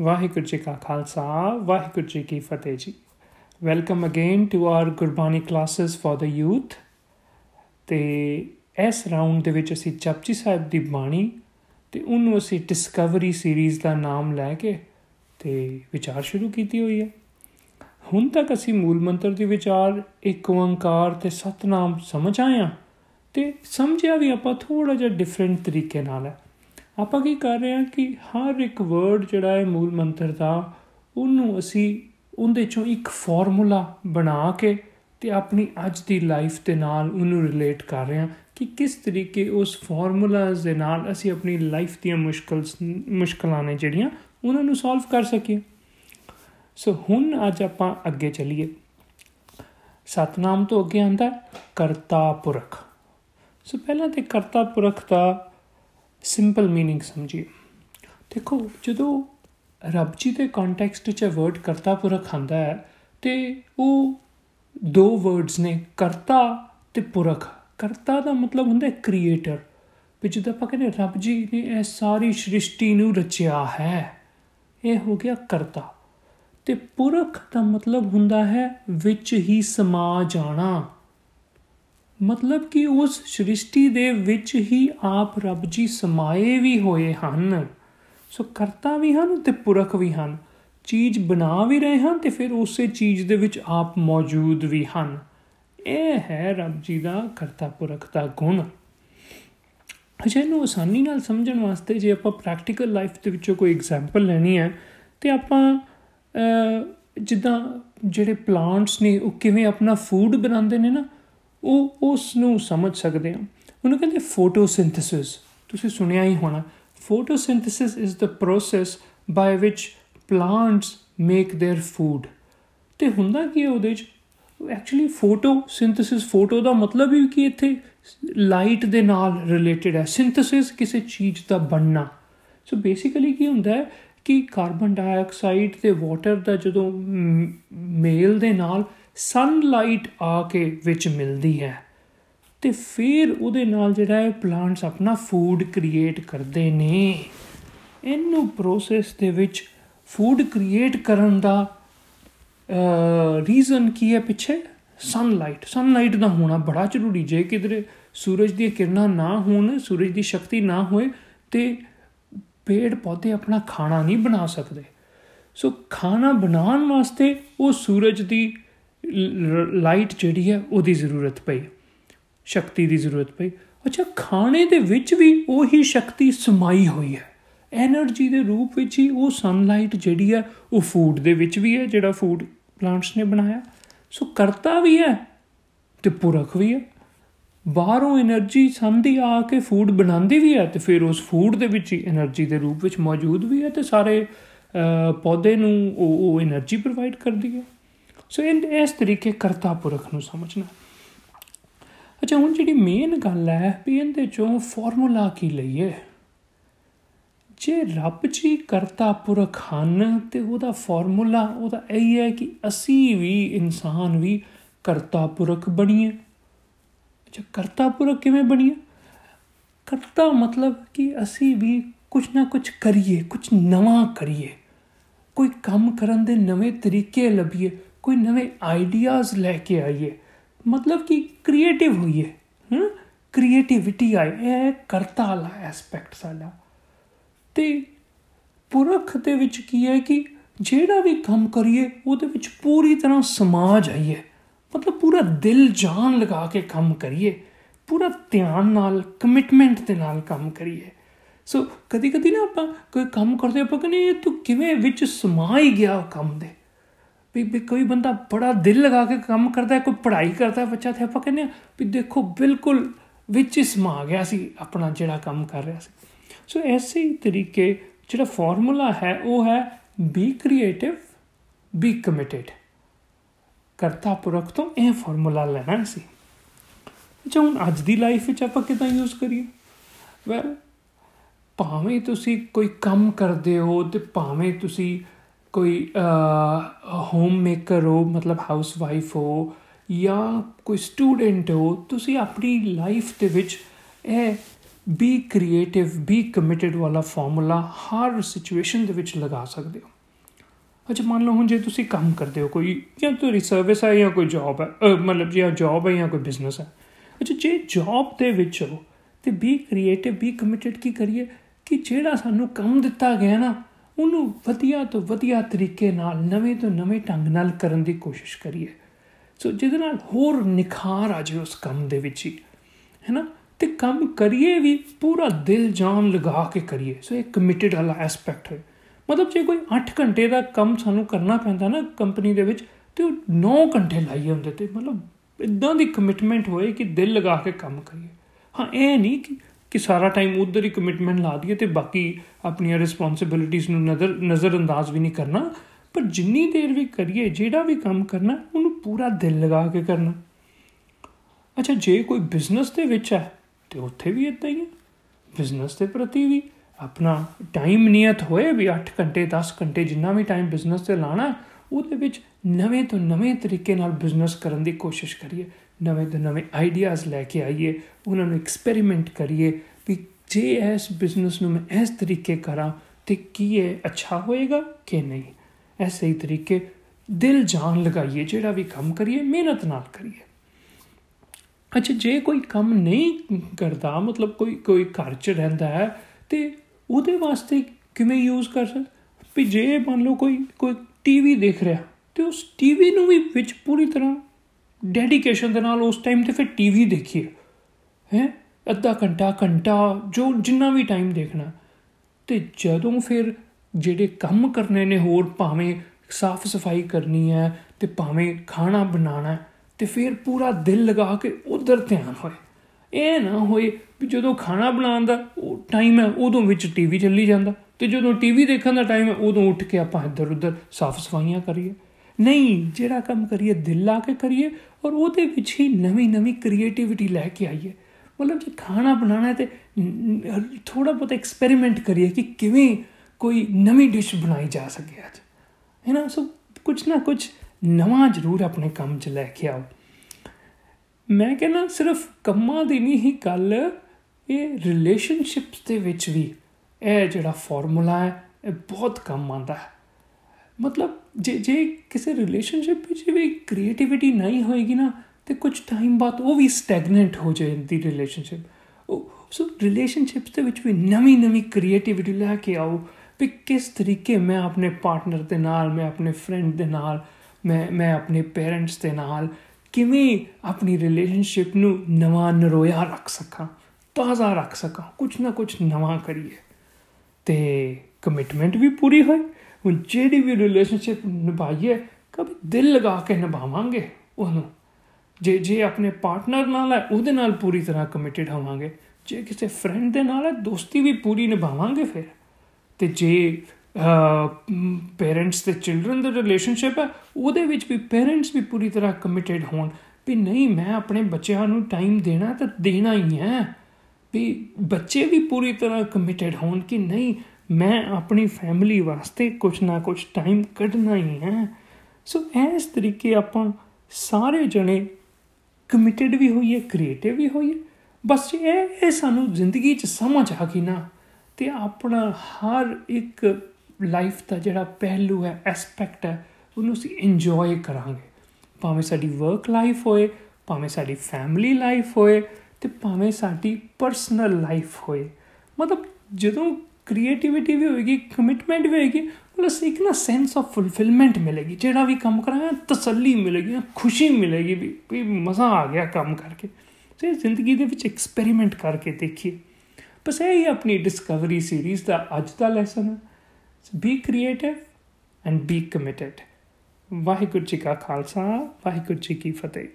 ਵਾਹਿਗੁਰੂ ਜੀ ਕਾ ਖਾਲਸਾ, ਵਾਹਿਗੁਰੂ ਜੀ ਕੀ ਫਤਿਹ ਜੀ। Welcome again to our Gurbani classes for the youth ਤੇ ਇਸ ਰਾਉਂਡ ਦੇ ਵਿੱਚ ਅਸੀਂ ਚਪਚੀ ਸਾਹਿਬ ਦੀ ਬਾਣੀ ਤੇ ਉਹਨੂੰ ਅਸੀਂ ਡਿਸਕਵਰੀ ਸੀਰੀਜ਼ ਦਾ ਨਾਮ ਲੈ ਕੇ ਤੇ ਵਿਚਾਰ ਸ਼ੁਰੂ ਕੀਤੀ ਹੋਈ ਹੈ। ਹੁਣ ਤੱਕ ਅਸੀਂ ਮੂਲ ਮੰਤਰ ਦੇ ਵਿਚਾਰ, ਇੱਕ ਓੰਕਾਰ ਤੇ ਸਤਨਾਮ ਸਮਝ ਆਇਆ ਤੇ ਸਮਝਿਆ ਵੀ ਆਪਾਂ ਥੋੜਾ ਜਿਹਾ ਡਿਫਰੈਂਟ ਤਰੀਕੇ ਨਾਲ ਹੈ। ਆਪਾਂ ਕੀ ਕਰ ਰਹੇ ਹਾਂ ਕਿ ਹਰ ਇੱਕ ਵਰਡ ਜਿਹੜਾ ਹੈ ਮੂਲ ਮੰਤਰ ਦਾ, ਉਹਨੂੰ ਅਸੀਂ ਉਹਦੇ ਚੋਂ ਇੱਕ ਫਾਰਮੂਲਾ ਬਣਾ ਕੇ ਤੇ ਆਪਣੀ ਅੱਜ ਦੀ ਲਾਈਫ ਦੇ ਨਾਲ ਉਹਨੂੰ ਰਿਲੇਟ ਕਰ ਰਹੇ ਹਾਂ ਕਿ ਕਿਸ ਤਰੀਕੇ ਉਸ ਫਾਰਮੂਲਾਸ ਦੇ ਨਾਲ ਅਸੀਂ ਆਪਣੀ ਲਾਈਫ ਦੀਆਂ ਮੁਸ਼ਕਲਸ, ਮੁਸ਼ਕਲਾਂ ਨੇ ਜਿਹੜੀਆਂ ਉਹਨਾਂ ਨੂੰ ਸੋਲਵ ਕਰ ਸਕੀਏ। ਸੋ ਹੁਣ ਅੱਜ ਆਪਾਂ ਅੱਗੇ ਚੱਲੀਏ। ਸਤਨਾਮ ਤੋਂ ਅੱਗੇ ਆਂਦਾ ਕਰਤਾ ਪੁਰਖ। ਸੋ ਪਹਿਲਾਂ ਤੇ ਕਰਤਾ ਪੁਰਖ ਦਾ ਸਿੰਪਲ मीनिंग ਸਮਝੀਏ ਦੇਖੋ ਜਦੋਂ ਰੱਬ ਜੀ ਦੇ ਕੰਟੈਕਸਟ 'ਚ ਵਰਡ ਕਰਤਾ ਪੁਰਖ ਆਂਦਾ ਹੈ ਤੇ ਉਹ ਦੋ ਵਰਡਸ ਨੇ ਕਰਤਾ ਤੇ ਪੁਰਖ ਕਰਤਾ ਦਾ ਮਤਲਬ ਹੁੰਦਾ ਕ੍ਰੀਏਟਰ ਵੀ ਜਦੋਂ ਆਪਾਂ ਕਹਿੰਦੇ ਰੱਬ ਜੀ ਨੇ ਇਹ ਸਾਰੀ ਸ੍ਰਿਸ਼ਟੀ ਨੂੰ ਰਚਿਆ ਹੈ ਇਹ ਹੋ ਗਿਆ ਕਰਤਾ ਤੇ ਪੁਰਖ ਦਾ ਮਤਲਬ ਹੁੰਦਾ ਹੈ ਵਿੱਚ ਹੀ ਸਮਾ ਜਾਣਾ ਮਤਲਬ ਕਿ ਉਸ ਸ੍ਰਿਸ਼ਟੀ ਦੇ ਵਿੱਚ ਹੀ ਆਪ ਰੱਬ ਜੀ ਸਮਾਏ ਵੀ ਹੋਏ ਹਨ। ਸੋ ਕਰਤਾ ਵੀ ਹਨ ਤੇ ਪੁਰਖ ਵੀ ਹਨ। ਚੀਜ਼ ਬਣਾ ਵੀ ਰਹੇ ਹਨ ਤੇ ਫਿਰ ਉਸੇ ਚੀਜ਼ ਦੇ ਵਿੱਚ ਆਪ ਮੌਜੂਦ ਵੀ ਹਨ। ਇਹ ਹੈ ਰੱਬ ਜੀ ਦਾ ਕਰਤਾ ਪੁਰਖ ਦਾ ਗੁਣ। ਅਜੇ ਨੂੰ ਆਸਾਨੀ ਨਾਲ ਸਮਝਣ ਵਾਸਤੇ ਜੇ ਆਪਾਂ ਪ੍ਰੈਕਟੀਕਲ ਲਾਈਫ ਦੇ ਵਿੱਚੋਂ ਕੋਈ ਐਗਜ਼ਾਮਪਲ ਲੈਣੀ ਹੈ ਤੇ ਆਪਾਂ ਜਿੱਦਾਂ ਜਿਹੜੇ ਪਲਾਂਟਸ ਨੇ, ਉਹ ਕਿਵੇਂ ਆਪਣਾ ਫੂਡ ਬਣਾਉਂਦੇ ਨੇ ਨਾ ਉਹ ਉਸ ਨੂੰ ਸਮਝ ਸਕਦੇ ਹੋ। ਉਹਨੂੰ ਕਹਿੰਦੇ ਫੋਟੋਸਿੰਥੇਸਿਸ ਤੁਸੀਂ ਸੁਣਿਆ ਹੀ ਹੋਣਾ। photosynthesis is the process by which plants make their food ਤੇ ਹੁੰਦਾ ਕੀ ਉਹਦੇ ਚ? ਐਕਚੁਅਲੀ photosynthesis ਫੋਟੋ ਦਾ ਮਤਲਬ ਹੀ ਕਿ ਇੱਥੇ? ਲਾਈਟ ਦੇ ਨਾਲ ਰਿਲੇਟਡ ਹੈ। ਸਿੰਥੇਸਿਸ ਕਿਸੇ ਚੀਜ਼ ਦਾ ਬਣਨਾ। ਸੋ ਬੇਸਿਕਲੀ ਕੀ ਹੁੰਦਾ ਹੈ ਕਿ ਕਾਰਬਨ ਡਾਈਆਕਸਾਈਡ ਤੇ ਵਾਟਰ ਦਾ ਜਦੋਂ ਮੇਲ ਦੇ ਨਾਲ ਸਨਲਾਈਟ ਆ ਕੇ ਵਿੱਚ ਮਿਲਦੀ ਹੈ ਤੇ ਫਿਰ ਉਹਦੇ ਨਾਲ ਜਿਹੜਾ ਹੈ ਪਲਾਂਟਸ ਆਪਣਾ ਫੂਡ ਕ੍ਰੀਏਟ ਕਰਦੇ ਨੇ। ਇਹਨੂੰ ਪ੍ਰੋਸੈਸ ਦੇ ਵਿੱਚ ਫੂਡ ਕ੍ਰੀਏਟ ਕਰਨ ਦਾ ਰੀਜ਼ਨ ਕੀ ਹੈ ਪਿੱਛੇ? ਸਨਲਾਈਟ ਸਨਲਾਈਟ ਦਾ ਹੋਣਾ ਬੜਾ ਜ਼ਰੂਰੀ। ਜੇ ਕਿਧਰੇ ਸੂਰਜ ਦੀਆਂ ਕਿਰਨਾਂ ਨਾ ਹੋਣ, ਸੂਰਜ ਦੀ ਸ਼ਕਤੀ ਨਾ ਹੋਏ, ਤੇ ਪੇੜ ਪੌਦੇ ਆਪਣਾ ਖਾਣਾ ਨਹੀਂ ਬਣਾ ਸਕਦੇ। ਸੋ ਖਾਣਾ ਬਣਾਉਣ ਵਾਸਤੇ ਉਹ ਸੂਰਜ ਦੀ ਲਾਈਟ ਜਿਹੜੀ ਹੈ ਉਹਦੀ ਜ਼ਰੂਰਤ ਪਈ, ਸ਼ਕਤੀ ਦੀ ਜ਼ਰੂਰਤ ਪਈ। ਅੱਛਾ, ਖਾਣੇ ਦੇ ਵਿੱਚ ਵੀ ਉਹੀ ਸ਼ਕਤੀ ਸਮਾਈ ਹੋਈ ਹੈ। એનર્ਜੀ ਦੇ ਰੂਪ ਵਿੱਚ ਹੀ ਉਹ ਸਨਲਾਈਟ ਜਿਹੜੀ ਹੈ, ਉਹ ਫੂਡ ਦੇ ਵਿੱਚ ਵੀ ਹੈ, ਜਿਹੜਾ ਫੂਡ ਪਲਾਂਟਸ ਨੇ ਬਣਾਇਆ। ਸੋ ਕਰਤਾ ਵੀ ਹੈ ਤੇ ਪੁਰਖ ਵੀ ਹੈ। ਬਾਹਰੋਂ એનર્ਜੀ ਸੰਧੀ ਆ ਕੇ ਫੂਡ ਬਣਾਉਂਦੀ ਵੀ ਹੈ ਤੇ ਫਿਰ ਉਸ ਫੂਡ ਦੇ ਵਿੱਚ ਹੀ એનર્ਜੀ ਦੇ ਰੂਪ ਵਿੱਚ ਮੌਜੂਦ ਵੀ ਹੈ ਤੇ ਸਾਰੇ ਪੌਦੇ ਨੂੰ ਉਹ ਉਹ એનર્ਜੀ ਪ੍ਰੋਵਾਈਡ ਕਰਦੀ ਹੈ। ਸੋ ਇਹ ਇਸ ਤਰੀਕੇ ਕਰਤਾ ਪੁਰਖ ਨੂੰ ਸਮਝਣਾ। ਅੱਛਾ, ਹੁਣ ਜਿਹੜੀ ਮੇਨ ਗੱਲ ਹੈ ਵੀ ਇਹਦੇ ਚੋਂ ਫਾਰਮੂਲਾ ਕੀ ਲਈਏ? ਜੇ ਰੱਬ ਜੀ ਕਰਤਾ ਪੁਰਖ ਹਨ ਤੇ ਉਹਦਾ ਫਾਰਮੂਲਾ ਉਹਦਾ ਇਹ ਹੈ ਕਿ ਅਸੀਂ ਵੀ ਇਨਸਾਨ ਵੀ ਕਰਤਾ ਪੁਰਖ ਬਣੀਏ। ਅੱਛਾ ਕਰਤਾ ਪੁਰਖ ਕਿਵੇਂ ਬਣੀਏ? ਕਰਤਾ ਮਤਲਬ ਕਿ ਅਸੀਂ ਵੀ ਕੁਝ ਨਾ ਕੁਝ ਕਰੀਏ ਕੁਝ ਨਵਾਂ ਕਰੀਏ। ਕੋਈ ਕੰਮ ਕਰਨ ਦੇ ਨਵੇਂ ਤਰੀਕੇ ਲੱਭੀਏ। ਕੋਈ ਨਵੇਂ ਆਈਡੀਆਜ਼ ਲੈ ਕੇ ਆਈਏ। ਮਤਲਬ ਕਿ ਕ੍ਰੀਏਟਿਵ ਹੋਈਏ। ਹਮ ਕ੍ਰੀਏਟੀਵਿਟੀ ਆਏ। ਇਹ ਕਰਤਾ ਵਾਲਾ ਐਸਪੈਕਟ ਸਾਡਾ। ਤੇ ਪੁਰਖ ਦੇ ਵਿੱਚ ਕੀ ਹੈ ਕਿ ਜਿਹੜਾ ਵੀ ਕੰਮ ਕਰੀਏ, ਉਹਦੇ ਵਿੱਚ ਪੂਰੀ ਤਰ੍ਹਾਂ ਸਮਾ ਜਾਈਏ ਮਤਲਬ ਪੂਰਾ ਦਿਲ ਜਾਨ ਲਗਾ ਕੇ ਕੰਮ ਕਰੀਏ। ਪੂਰਾ ਧਿਆਨ ਨਾਲ ਕਮਿਟਮੈਂਟ ਦੇ ਨਾਲ ਕੰਮ ਕਰੀਏ। ਸੋ ਕਦੀ ਕਦੀ ਨਾ ਆਪਾਂ ਕੋਈ ਕੰਮ ਕਰਦੇ, ਆਪਾਂ ਕਹਿੰਦੇ, ਇਹ ਤੂੰ ਕਿਵੇਂ ਵਿੱਚ ਸਮਾ ਹੀ ਗਿਆ ਕੰਮ ਦੇ? ਵੀ ਵੀ ਕੋਈ ਬੰਦਾ ਬੜਾ ਦਿਲ ਲਗਾ ਕੇ ਕੰਮ ਕਰਦਾ ਹੈ, ਕੋਈ ਪੜ੍ਹਾਈ ਕਰਦਾ ਹੈ, ਬੱਚਾ ਤੇ ਆਪਾਂ ਕਹਿੰਦੇ ਆ ਵੀ ਦੇਖੋ ਬਿਲਕੁਲ ਵਿੱਚ ਸਮਾ ਗਿਆ ਸੀ ਆਪਣਾ ਜਿਹੜਾ ਕੰਮ ਕਰ ਰਿਹਾ ਸੀ। ਸੋ ਐਸੇ ਹੀ ਤਰੀਕੇ ਜਿਹੜਾ ਫਾਰਮੂਲਾ ਹੈ, ਉਹ ਹੈ ਬੀ ਕ੍ਰੀਏਟਿਵ ਬੀ ਕਮਿਟਡ ਕਰਤਾ ਪੁਰਖ ਤੋਂ ਇਹ ਫਾਰਮੂਲਾ ਲੈਣਾ ਸੀ ਜੋ ਹੁਣ ਅੱਜ ਦੀ ਲਾਈਫ ਵਿੱਚ ਆਪਾਂ ਕਿਦਾਂ ਯੂਜ਼ ਕਰੀਏ? ਵੈਲ ਭਾਵੇਂ ਤੁਸੀਂ ਕੋਈ ਕੰਮ ਕਰਦੇ ਹੋ ਤੇ ਭਾਵੇਂ ਤੁਸੀਂ ਕੋਈ ਹੋਮ ਮੇਕਰ ਹੋ, ਮਤਲਬ ਹਾਊਸ ਵਾਈਫ ਹੋ ਜਾਂ ਕੋਈ ਸਟੂਡੈਂਟ ਹੋ, ਤੁਸੀਂ ਆਪਣੀ ਲਾਈਫ ਦੇ ਵਿੱਚ ਇਹ ਬੀ ਕ੍ਰੀਏਟਿਵ ਬੀ ਕਮਿਟਡ ਵਾਲਾ ਫਾਰਮੂਲਾ ਹਰ ਸਿਚੁਏਸ਼ਨ ਦੇ ਵਿੱਚ ਲਗਾ ਸਕਦੇ ਹੋ। ਅੱਛਾ, ਮੰਨ ਲਓ ਹੁਣ ਜੇ ਤੁਸੀਂ ਕੰਮ ਕਰਦੇ ਹੋ, ਕੋਈ ਜਾਂ ਤੁਹਾਡੀ ਸਰਵਿਸ ਹੈ ਜਾਂ ਕੋਈ ਜੌਬ ਹੈ ਮਤਲਬ ਜਾਂ ਜੌਬ ਹੈ ਜਾਂ ਕੋਈ ਬਿਜ਼ਨਸ ਹੈ। ਅੱਛਾ, ਜੇ ਜੌਬ ਦੇ ਵਿੱਚ ਹੋ ਤੇ ਬੀ ਕ੍ਰੀਏਟਿਵ ਬੀ ਕਮਿਟਡ ਕੀ ਕਰੀਏ? ਕਿ ਜਿਹੜਾ ਸਾਨੂੰ ਕੰਮ ਦਿੱਤਾ ਗਿਆ ਨਾ ਉਹਨੂੰ ਵਧੀਆ ਤੋਂ ਵਧੀਆ ਤਰੀਕੇ ਨਾਲ, ਨਵੇਂ ਤੋਂ ਨਵੇਂ ਢੰਗ ਨਾਲ ਕਰਨ ਦੀ ਕੋਸ਼ਿਸ਼ ਕਰੀਏ। ਸੋ ਜਿਹਦੇ ਨਾਲ ਹੋਰ ਨਿਖਾਰ ਆ ਜਾਏ ਉਸ ਕੰਮ ਦੇ ਵਿੱਚ ਹੀ, ਹੈਨਾ? ਤੇ ਕੰਮ ਕਰੀਏ ਵੀ, ਪੂਰਾ ਦਿਲ ਜਾਨ ਲਗਾ ਕੇ ਕਰੀਏ। ਸੋ ਇਹ ਕਮਿਟਡ ਵਾਲਾ ਐਸਪੈਕਟ ਹੈ। ਮਤਲਬ ਜੇ ਕੋਈ 8 ਘੰਟੇ ਦਾ ਕੰਮ ਸਾਨੂੰ ਕਰਨਾ ਪੈਂਦਾ ਨਾ ਕੰਪਨੀ ਦੇ ਵਿੱਚ, ਤੇ ਉਹ 9 ਘੰਟੇ ਲਾਈਏ ਹੁੰਦੇ ਤੇ, ਮਤਲਬ ਇਦਾਂ ਦੀ ਕਮਿਟਮੈਂਟ ਹੋਏ ਕਿ ਦਿਲ ਲਗਾ ਕੇ ਕੰਮ ਕਰੀਏ। ਹਾਂ, ਇਹ ਨਹੀਂ ਕਿ ਕਿ ਸਾਰਾ ਟਾਈਮ ਉਧਰ ਹੀ ਕਮਿਟਮੈਂਟ ਲਾ ਦਈਏ ਤੇ ਬਾਕੀ ਆਪਣੀਆਂ ਰਿਸਪੌਂਸਿਬਿਲਿਟੀਆਂ ਨੂੰ ਨਜ਼ਰ ਨਜ਼ਰ ਅੰਦਾਜ਼ ਵੀ ਨਹੀਂ ਕਰਨਾ। ਪਰ ਜਿੰਨੀ ਦੇਰ ਵੀ ਕਰੀਏ, ਜਿਹੜਾ ਵੀ ਕੰਮ ਕਰਨਾ, ਉਹਨੂੰ ਪੂਰਾ ਦਿਲ ਲਗਾ ਕੇ ਕਰਨਾ। ਅੱਛਾ, ਜੇ ਕੋਈ ਬਿਜ਼ਨਸ ਦੇ ਵਿੱਚ ਹੈ, ਤੇ ਉੱਥੇ ਵੀ ਇਦਾਂ ਹੀ ਹੈ। ਬਿਜ਼ਨਸ ਦੇ ਪ੍ਰਤੀ ਵੀ ਆਪਣਾ ਟਾਈਮ ਨਿਯਤ ਹੋਏ ਵੀ 8 ਘੰਟੇ 10 ਘੰਟੇ ਜਿੰਨਾ ਵੀ ਟਾਈਮ ਬਿਜ਼ਨਸ ਤੇ ਲਾਣਾ, ਉਹਦੇ ਵਿੱਚ ਨਵੇਂ ਤੋਂ ਨਵੇਂ ਤਰੀਕੇ ਨਾਲ ਬਿਜ਼ਨਸ ਕਰਨ ਦੀ ਕੋਸ਼ਿਸ਼ ਕਰੀਏ। ਨਵੇਂ ਤੋਂ ਨਵੇਂ ਆਈਡੀਆਜ਼ ਲੈ ਕੇ ਆਈਏ, ਉਹਨਾਂ ਨੂੰ ਐਕਸਪੈਰੀਮੈਂਟ ਕਰੀਏ ਵੀ ਜੇ ਇਸ ਬਿਜ਼ਨਸ ਨੂੰ ਮੈਂ ਇਸ ਤਰੀਕੇ ਕਰਾਂ ਤੇ ਕੀ ਇਹ ਅੱਛਾ ਹੋਏਗਾ ਕਿ ਨਹੀਂ? ਐਸੇ ਹੀ ਤਰੀਕੇ ਦਿਲ ਜਾਨ ਲਗਾਈਏ, ਜਿਹੜਾ ਵੀ ਕੰਮ ਕਰੀਏ, ਮਿਹਨਤ ਨਾਲ ਕਰੀਏ। ਅੱਛਾ, ਜੇ ਕੋਈ ਕੰਮ ਨਹੀਂ ਕਰਦਾ, ਮਤਲਬ ਕੋਈ ਕੋਈ ਘਰ 'ਚ ਰਹਿੰਦਾ ਹੈ, ਤੇ ਉਹਦੇ ਵਾਸਤੇ ਕਿਵੇਂ ਯੂਜ਼ ਕਰ ਸਕ ਵੀ ਜੇ ਮੰਨ ਲਓ ਕੋਈ ਕੋਈ ਟੀਵੀ ਦੇਖ ਰਿਹਾ, ਤੇ ਉਸ ਟੀਵੀ ਨੂੰ ਵੀ ਵਿੱਚ ਪੂਰੀ ਤਰ੍ਹਾਂ ਡੈਡੀਕੇਸ਼ਨ ਦੇ ਨਾਲ ਉਸ ਟਾਈਮ ਤੇ ਫਿਰ ਟੀਵੀ ਦੇਖੀਏ। ਹੈ? ਅੱਧਾ ਘੰਟਾ ਘੰਟਾ, ਜੋ ਜਿੰਨਾ ਵੀ ਟਾਈਮ ਦੇਖਣਾ। ਤੇ ਜਦੋਂ ਫਿਰ ਜਿਹੜੇ ਕੰਮ ਕਰਨੇ ਨੇ ਹੋਰ, ਭਾਵੇਂ ਸਾਫ਼ ਸਫ਼ਾਈ ਕਰਨੀ ਹੈ ਤੇ ਭਾਵੇਂ ਖਾਣਾ ਬਣਾਉਣਾ ਤੇ ਫਿਰ ਪੂਰਾ ਦਿਲ ਲਗਾ ਕੇ ਉਧਰ ਧਿਆਨ ਹੋਏ। ਇਹ ਨਾ ਹੋਏ ਵੀ ਜਦੋਂ ਖਾਣਾ ਬਣਾਉਣ ਦਾ ਉਹ ਟਾਈਮ ਹੈ, ਉਦੋਂ ਵਿੱਚ ਟੀਵੀ ਚੱਲੀ ਜਾਂਦਾ। ਤੇ ਜਦੋਂ ਟੀਵੀ ਦੇਖਣ ਦਾ ਟਾਈਮ ਹੈ, ਉਦੋਂ ਉੱਠ ਕੇ ਆਪਾਂ ਇੱਧਰ ਉੱਧਰ ਸਾਫ਼ ਸਫਾਈਆਂ ਕਰੀਏ। ਨਹੀਂ, ਜਿਹੜਾ ਕੰਮ ਕਰੀਏ, ਦਿਲ ਲਾ ਕੇ ਕਰੀਏ ਔਰ ਉਹਦੇ ਵਿੱਚ ਹੀ ਨਵੀਂ ਨਵੀਂ ਕ੍ਰੀਏਟੀਵਿਟੀ ਲੈ ਕੇ ਆਈਏ। ਮਤਲਬ ਜੇ ਖਾਣਾ ਬਣਾਉਣਾ ਹੈ ਤੇ ਥੋੜਾ ਬਹੁਤ ਐਕਸਪੈਰੀਮੈਂਟ ਕਰੀਏ ਕਿ ਕਿਵੇਂ ਕੋਈ ਨਵੀਂ ਡਿਸ਼ ਬਣਾਈ ਜਾ ਸਕੇ ਅੱਜ। ਹੈ ਨਾ ਸੋ ਕੁਝ ਨਾ ਕੁਝ ਨਵਾਂ ਜ਼ਰੂਰ ਆਪਣੇ ਕੰਮ 'ਚ ਲੈ ਕੇ ਆਓ। ਮੈਂ ਕਹਿੰਦਾ ਸਿਰਫ ਕੰਮਾਂ ਦੀ ਨਹੀਂ, ਹੀ ਗੱਲ ਇਹ ਰਿਲੇਸ਼ਨਸ਼ਿਪਸ ਦੇ ਵਿੱਚ ਵੀ ਇਹ ਜਿਹੜਾ ਫਾਰਮੂਲਾ ਹੈ, ਇਹ ਬਹੁਤ ਕੰਮ ਆਉਂਦਾ ਹੈ। ਮਤਲਬ ਜੇ ਜੇ ਕਿਸੇ ਰਿਲੇਸ਼ਨਸ਼ਿਪ ਵਿੱਚ ਵੀ ਕ੍ਰੀਏਟੀਵਿਟੀ ਨਹੀਂ ਹੋਏਗੀ ਨਾ, ਤੇ ਕੁਝ ਟਾਈਮ ਬਾਅਦ ਉਹ ਵੀ ਸਟੈਗਨੈਂਟ ਹੋ ਜਾਂਦੀ ਰਿਲੇਸ਼ਨਸ਼ਿਪ ਸੋ ਰਿਲੇਸ਼ਨਸ਼ਿਪਸ ਦੇ ਵਿੱਚ ਵੀ ਨਵੀਂ ਨਵੀਂ ਕ੍ਰੀਏਟੀਵਿਟੀ ਲੈ ਕੇ ਆਓ ਵੀ ਕਿਸ ਤਰੀਕੇ ਮੈਂ ਆਪਣੇ ਪਾਰਟਨਰ ਦੇ ਨਾਲ, ਮੈਂ ਆਪਣੇ ਫਰੈਂਡ ਦੇ ਨਾਲ, ਮੈਂ ਮੈਂ ਆਪਣੇ ਪੇਰੈਂਟਸ ਦੇ ਨਾਲ ਕਿਵੇਂ ਆਪਣੀ ਰਿਲੇਸ਼ਨਸ਼ਿਪ ਨੂੰ ਨਵਾਂ ਨਰੋਇਆ ਰੱਖ ਸਕਾਂ, ਤਾਜ਼ਾ ਰੱਖ ਸਕਾਂ ਕੁਝ ਨਾ ਕੁਝ ਨਵਾਂ ਕਰੀਏ। ਤੇ ਕਮਿਟਮੈਂਟ ਵੀ ਪੂਰੀ ਹੋਏ। ਹੁਣ ਜਿਹੜੀ ਵੀ ਰਿਲੇਸ਼ਨਸ਼ਿਪ ਨਿਭਾਈਏ, ਕਦੇ ਦਿਲ ਲਗਾ ਕੇ ਨਿਭਾਵਾਂਗੇ ਉਹਨੂੰ। ਜੇ ਜੇ ਆਪਣੇ ਪਾਰਟਨਰ ਨਾਲ ਹੈ, ਉਹਦੇ ਨਾਲ ਪੂਰੀ ਤਰ੍ਹਾਂ ਕਮਿਟਿਡ ਹੋਵਾਂਗੇ। ਜੇ ਕਿਸੇ ਫਰੈਂਡ ਦੇ ਨਾਲ ਹੈ, ਦੋਸਤੀ ਵੀ ਪੂਰੀ ਨਿਭਾਵਾਂਗੇ ਫਿਰ। ਤੇ ਜੇ ਪੇਰੈਂਟਸ ਤੇ ਚਿਲड्रन ਦਾ ਰਿਲੇਸ਼ਨਸ਼ਿਪ ਹੈ, ਉਹਦੇ ਵਿੱਚ ਵੀ ਪੇਰੈਂਟਸ ਵੀ ਪੂਰੀ ਤਰ੍ਹਾਂ ਕਮਿਟਿਡ ਹੋਣ ਵੀ ਨਹੀਂ, ਮੈਂ ਆਪਣੇ ਬੱਚਿਆਂ ਨੂੰ ਟਾਈਮ ਦੇਣਾ ਤਾਂ ਦੇਣਾ ਹੀ ਹੈ। ਵੀ ਬੱਚੇ ਵੀ ਪੂਰੀ ਤਰ੍ਹਾਂ ਕਮਿਟਿਡ ਹੋਣ ਕਿ ਨਹੀਂ ਮੈਂ ਆਪਣੀ ਫੈਮਿਲੀ ਵਾਸਤੇ ਕੁਝ ਨਾ ਕੁਝ ਟਾਈਮ ਕੱਢਣਾ ਹੀ ਹੈ। ਸੋ ਇਸ ਤਰੀਕੇ ਆਪਾਂ ਸਾਰੇ ਜਣੇ ਕਮਿਟਡ ਵੀ ਹੋਈਏ ਕ੍ਰੀਏਟਿਵ ਵੀ ਹੋਈਏ। ਬਸ ਇਹ ਇਹ ਸਾਨੂੰ ਜ਼ਿੰਦਗੀ 'ਚ ਸਮਝ ਆ ਗਈ ਨਾ ਤੇ ਆਪਣਾ ਹਰ ਇੱਕ ਲਾਈਫ ਦਾ ਜਿਹੜਾ ਪਹਿਲੂ ਹੈ ਐਸਪੈਕਟ ਹੈ, ਉਹਨੂੰ ਅਸੀਂ ਇੰਜੋਏ ਕਰਾਂਗੇ। ਭਾਵੇਂ ਸਾਡੀ ਵਰਕ ਲਾਈਫ ਹੋਏ, ਭਾਵੇਂ ਸਾਡੀ ਫੈਮਿਲੀ ਲਾਈਫ ਹੋਏ ਤੇ ਭਾਵੇਂ ਸਾਡੀ ਪਰਸਨਲ ਲਾਈਫ ਹੋਏ। ਮਤਲਬ ਜਦੋਂ ਕ੍ਰੀਏਟੀਵਿਟੀ ਵੀ ਹੋਏਗੀ ਕਮਿਟਮੈਂਟ ਵੀ ਹੋਏਗੀ ਪਲਸ ਇੱਕ ਨਾ ਸੈਂਸ ਆਫ ਫੁਲਫਿਲਮੈਂਟ ਮਿਲੇਗੀ। ਜਿਹੜਾ ਵੀ ਕੰਮ ਕਰਾਂਗੇ ਤਸੱਲੀ ਮਿਲੇਗੀ, ਖੁਸ਼ੀ ਮਿਲੇਗੀ ਵੀ ਵੀ ਮਜ਼ਾ ਆ ਗਿਆ ਕੰਮ ਕਰਕੇ। ਤੇ ਜ਼ਿੰਦਗੀ ਦੇ ਵਿੱਚ ਐਕਸਪੈਰੀਮੈਂਟ ਕਰਕੇ ਦੇਖੀਏ। ਬਸ ਇਹ ਹੀ ਆਪਣੀ ਡਿਸਕਵਰੀ ਸੀਰੀਜ਼ ਦਾ ਅੱਜ ਦਾ ਲੈਸਨ ਹੈ। Be creative and be committed Waheguru ji ਕਾ ਖਾਲਸਾ, ਵਾਹਿਗੁਰੂ ਜੀ ਕੀ ਫਤਿਹ।